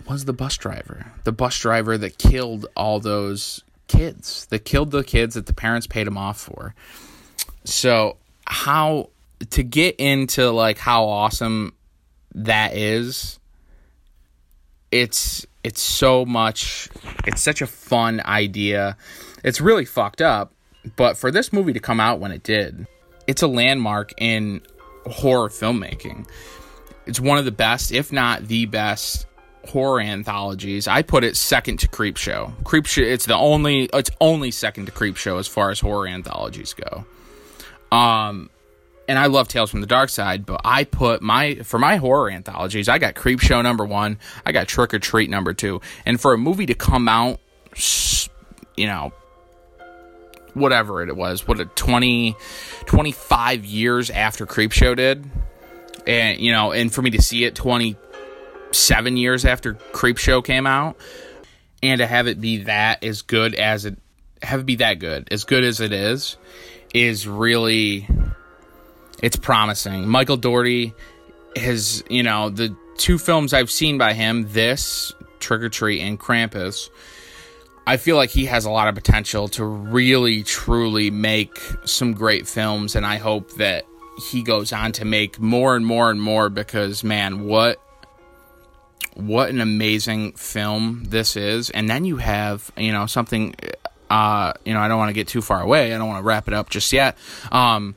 Speaker 3: was the bus driver. The bus driver that killed all those kids, that killed the kids that the parents paid him off for. So, how to get into like how awesome that is, it's it's so much it's such a fun idea. It's really fucked up, but for this movie to come out when it did, it's a landmark in horror filmmaking. It's one of the best, if not the best, horror anthologies. I put it second to Creepshow creep show It's the only. It's only second to Creepshow as far as horror anthologies go. Um, and I love Tales from the Dark Side, but I put my for my horror anthologies. I got Creepshow number one. I got Trick R Treat number two. And for a movie to come out, you know, whatever it was, what a 20, 25 years after Creepshow did, and you know, and for me to see it twenty seven years after Creepshow came out, and to have it be that as good as it have it be that good, as good as it is, is really it's promising. Michael Dougherty has, you know, the two films I've seen by him, this Trick R Treat and Krampus I feel like he has a lot of potential to really, truly make some great films, and I hope that he goes on to make more and more and more because, man, what what an amazing film this is. And then you have, you know, something. Uh, you know, I don't want to get too far away. I don't want to wrap it up just yet. Um,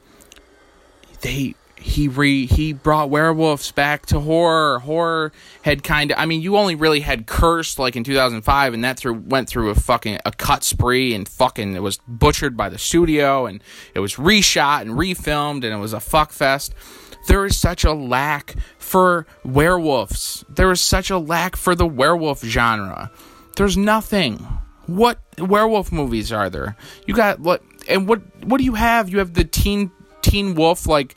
Speaker 3: they he re he brought werewolves back to horror. Horror had kind of I mean, you only really had cursed like in 2005 and that through went through a fucking a cut spree and fucking it was butchered by the studio and it was reshot and refilmed and it was a fuck fest. There is such a lack for werewolves. There is such a lack for the werewolf genre. There's nothing. What werewolf movies are there? You got what and what what do you have? You have the teen teen wolf like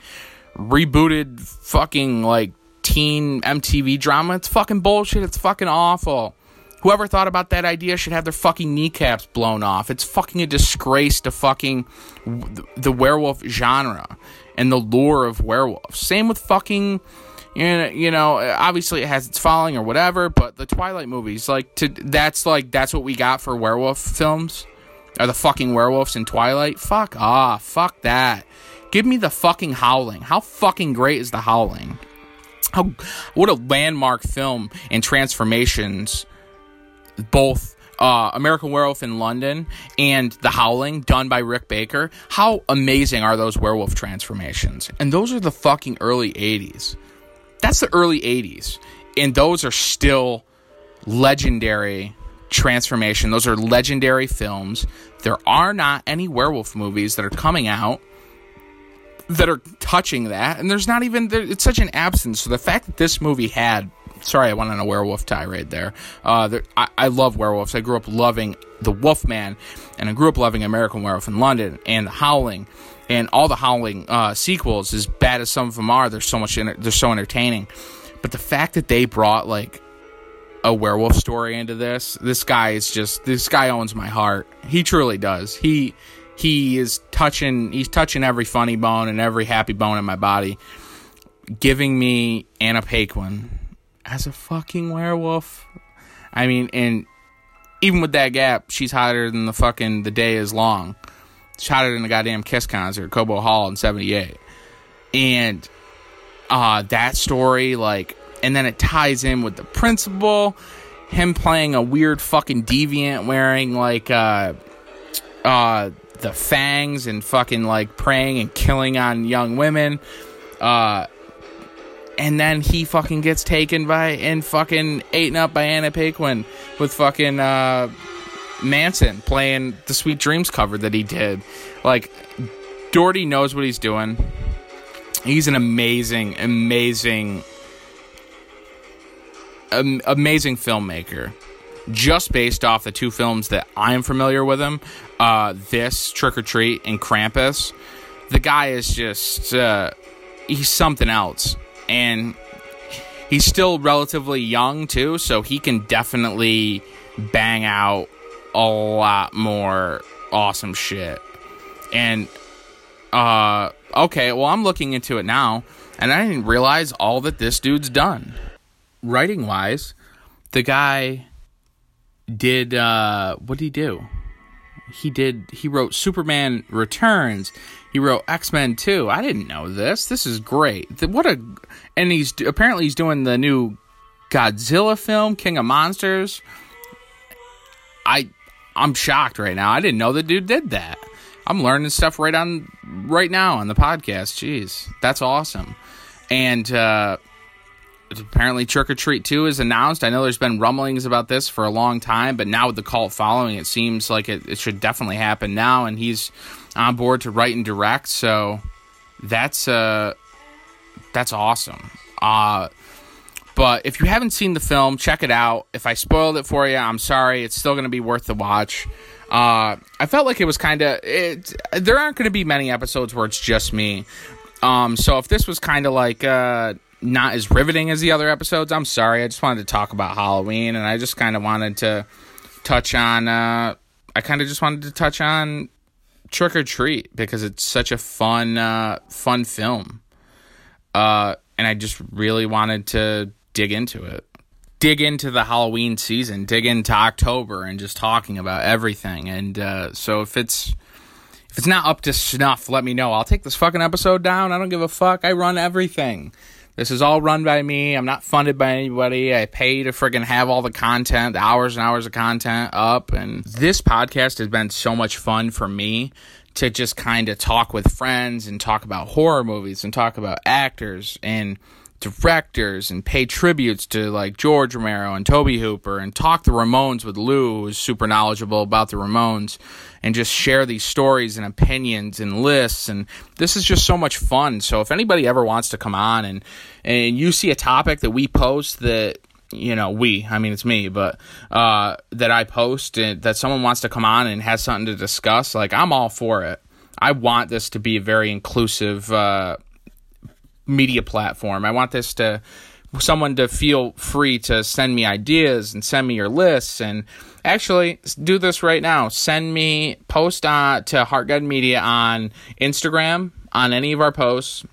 Speaker 3: rebooted fucking like teen MTV drama. It's fucking bullshit. It's fucking awful. Whoever thought about that idea should have their fucking kneecaps blown off. It's fucking a disgrace to fucking the werewolf genre and the lore of werewolves. Same with fucking you know, obviously it has its following or whatever, but the Twilight movies, like, to that's like that's what we got for werewolf films, are the fucking werewolves in Twilight. Fuck off, fuck that. Give me the fucking Howling. How fucking great is the Howling? How what a landmark film in transformations, both. Uh, American Werewolf in London and The Howling, done by Rick Baker. How amazing are those werewolf transformations? And those are the fucking early 80s that's the early 80s and those are still legendary transformation those are legendary films there are not any werewolf movies that are coming out that are touching that and there's not even there, it's such an absence so the fact that this movie had sorry i went on a werewolf tirade there uh there, I, I love werewolves i grew up loving the wolfman and i grew up loving american werewolf in london and the howling and all the Howling uh, sequels, as bad as some of them are, they're so much they're so entertaining. But the fact that they brought like a werewolf story into this, this guy is just this guy owns my heart. He truly does. He he is touching he's touching every funny bone and every happy bone in my body, giving me Anna Paquin as a fucking werewolf. I mean, and even with that gap, she's hotter than the fucking the day is long shot hotter than the goddamn Kiss concert, Cobo Hall in '78, and uh, that story, like, and then it ties in with the principal, him playing a weird fucking deviant, wearing like uh, uh, the fangs and fucking like preying and killing on young women, uh. And then he fucking gets taken by and fucking eaten up by Anna Paquin with fucking uh, Manson playing the Sweet Dreams cover that he did. Like, Dougherty knows what he's doing. He's an amazing, amazing, amazing filmmaker. Just based off the two films that I'm familiar with him, uh, this Trick R Treat and Krampus, the guy is just uh, he's something else, and he's still relatively young too, so he can definitely bang out a lot more awesome shit. And uh okay, well I'm looking into it now and I didn't realize all that this dude's done. Writing wise, the guy did uh what did he do? He did he wrote Superman Returns. He wrote X-Men 2. I didn't know this. This is great. What a and he's apparently he's doing the new Godzilla film, King of Monsters. I I'm shocked right now. I didn't know the dude did that. I'm learning stuff right on right now on the podcast. Jeez, that's awesome. And uh, apparently, Trick R Treat Two is announced. I know there's been rumblings about this for a long time, but now with the cult following, it seems like it, it should definitely happen now. And he's on board to write and direct, so that's uh, that's awesome. Uh, but if you haven't seen the film, check it out. If I spoiled it for you, I'm sorry. It's still going to be worth the watch. Uh, I felt like it was kind of it. There aren't going to be many episodes where it's just me. Um, so if this was kind of like uh, not as riveting as the other episodes, I'm sorry. I just wanted to talk about Halloween, and I just kind of wanted to touch on. Uh, I kind of just wanted to touch on Trick R Treat because it's such a fun, uh, fun film. Uh, and I just really wanted to dig into it. Dig into the Halloween season, dig into October, and just talking about everything. And uh, so if it's if it's not up to snuff, let me know. I'll take this fucking episode down. I don't give a fuck. I run everything. This is all run by me. I'm not funded by anybody. I pay to friggin' have all the content, hours and hours of content up. And this podcast has been so much fun for me to just kind of talk with friends and talk about horror movies and talk about actors and directors and pay tributes to like George Romero and Tobe Hooper and talk the Ramones with Lou, who's super knowledgeable about the Ramones, and just share these stories and opinions and lists. And this is just so much fun. So if anybody ever wants to come on and and you see a topic that we post that you know we i mean it's me but uh that i post and that someone wants to come on and has something to discuss like i'm all for it i want this to be a very inclusive uh media platform. I want this to someone to feel free to send me ideas and send me your lists and actually do this right now. Send me post on to Heart Guide Media on Instagram on any of our posts.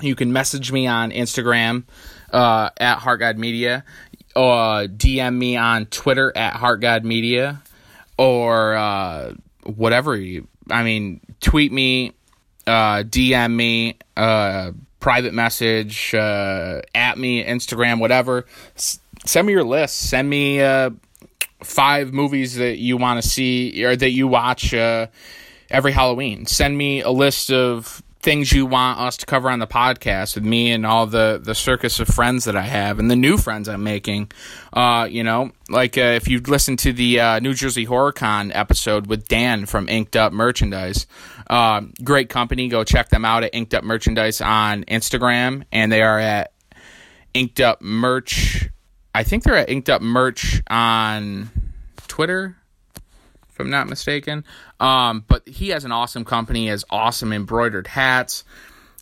Speaker 3: You can message me on Instagram uh, at Heart Media, or DM me on Twitter at Heart Media, or uh, whatever you. I mean, tweet me, uh, DM me, uh, private message, uh, at me, Instagram, whatever. S- send me your list. Send me uh, five movies that you want to see or that you watch uh, every Halloween. Send me a list of things you want us to cover on the podcast with me and all the the circus of friends that I have and the new friends I'm making. Uh, you know, like uh, if you listen to the uh, New Jersey HorrorCon episode with Dan from Inked Up Merchandise, uh, great company. Go check them out at Inked Up Merchandise on Instagram, and they are at Inked Up Merch. I think they're at Inked Up Merch on Twitter if I'm not mistaken. Um, but he has an awesome company. He has awesome embroidered hats.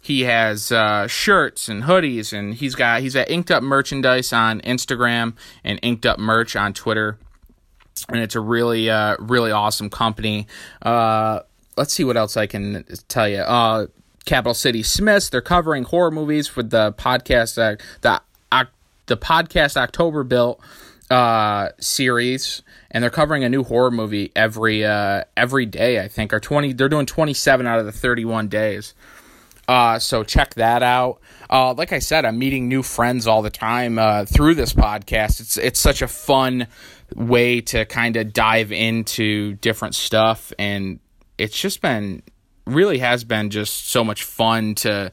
Speaker 3: He has uh, shirts and hoodies, and he's got he's at Inked Up Merchandise on Instagram and Inked Up Merch on Twitter. And it's a really uh, really awesome company. Uh, let's see what else I can tell you. Uh, Capital City Smiths. They're covering horror movies for the podcast uh, the Oc- the podcast October built uh, series, and they're covering a new horror movie every uh, every day. I think or twenty. They're doing twenty seven out of the thirty one days. Uh, so check that out. Uh, like I said, I'm meeting new friends all the time uh, through this podcast. It's it's such a fun way to kind of dive into different stuff, and it's just been really has been just so much fun to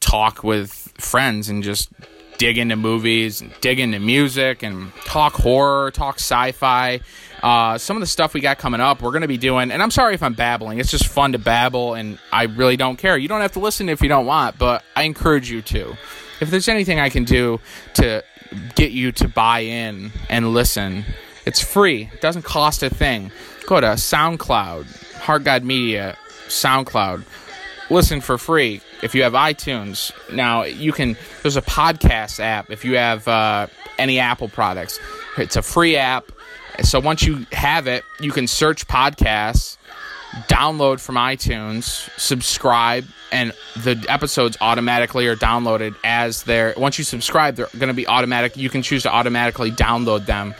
Speaker 3: talk with friends and just dig into movies dig into music and talk horror, talk sci-fi. Uh, some of the stuff we got coming up, we're going to be doing. And I'm sorry if I'm babbling. It's just fun to babble, and I really don't care. You don't have to listen if you don't want, but I encourage you to. If there's anything I can do to get you to buy in and listen, it's free. It doesn't cost a thing. Go to SoundCloud, Heart Guide Media, SoundCloud listen for free if you have iTunes. Now you can. There's a podcast app if you have uh, any Apple products. It's a free app. So once you have it, you can search podcasts, download from iTunes, subscribe, and the episodes automatically are downloaded as they're. Once you subscribe, they're going to be automatic. You can choose to automatically download them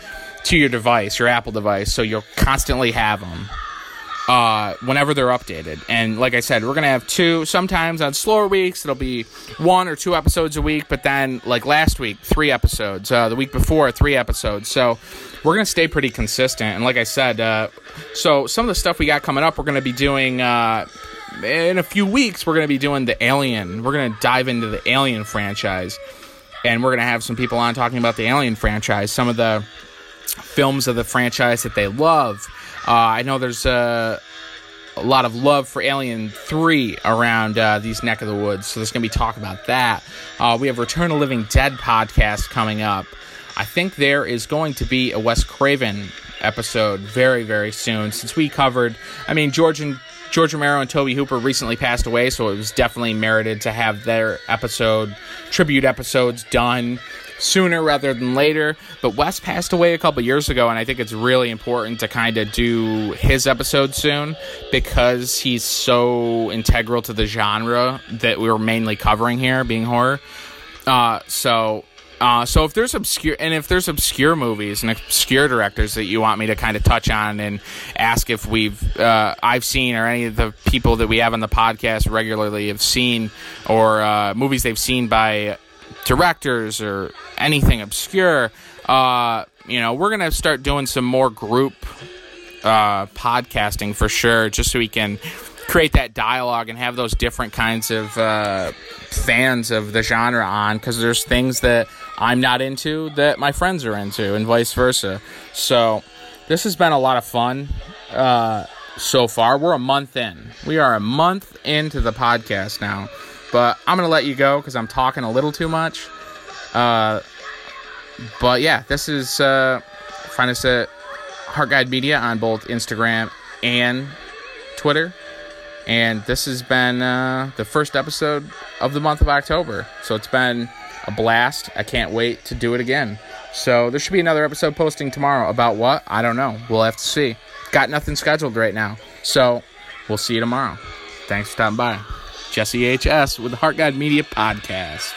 Speaker 3: to your device, your Apple device, so you'll constantly have them uh, whenever they're updated. And like I said, we're gonna have two. Sometimes on slower weeks, it'll be one or two episodes a week. But then, like last week, three episodes. Uh, the week before, three episodes. So we're gonna stay pretty consistent. And like I said, uh, so some of the stuff we got coming up, we're gonna be doing. Uh, in a few weeks, we're gonna be doing the Alien. We're gonna dive into the Alien franchise, and we're gonna have some people on talking about the Alien franchise. Some of the films of the franchise that they love. Uh, I know there's uh, a lot of love for Alien 3 around uh, these neck of the woods, so there's going to be talk about that. Uh, we have Return of Living Dead podcast coming up. I think there is going to be a Wes Craven episode very, very soon, since we covered, I mean, George and George Romero and Tobe Hooper recently passed away, so it was definitely merited to have their episode, tribute episodes done sooner rather than later. But Wes passed away a couple years ago, and I think it's really important to kind of do his episode soon because he's so integral to the genre that we were mainly covering here, being horror. Uh, so. Uh, so if there's obscure and if there's obscure movies and obscure directors that you want me to kind of touch on and ask if we've uh, I've seen or any of the people that we have on the podcast regularly have seen or uh, movies they've seen by directors or anything obscure, uh, you know, we're gonna start doing some more group uh, podcasting for sure, just so we can create that dialogue and have those different kinds of uh, fans of the genre on. Because there's things that I'm not into that my friends are into, and vice versa. So this has been a lot of fun. Uh, so far, we're a month in. We are a month into the podcast now. But I'm gonna let you go because I'm talking a little too much. Uh, but yeah, this is uh, find us at Heart Guide Media on both Instagram and Twitter. And this has been uh, the first episode of the month of October. So it's been a blast. I can't wait to do it again. So there should be another episode posting tomorrow about what? I don't know. We'll have to see. Got nothing scheduled right now. So we'll see you tomorrow. Thanks for stopping by. Jesse HS with the Heart Guide Media Podcast.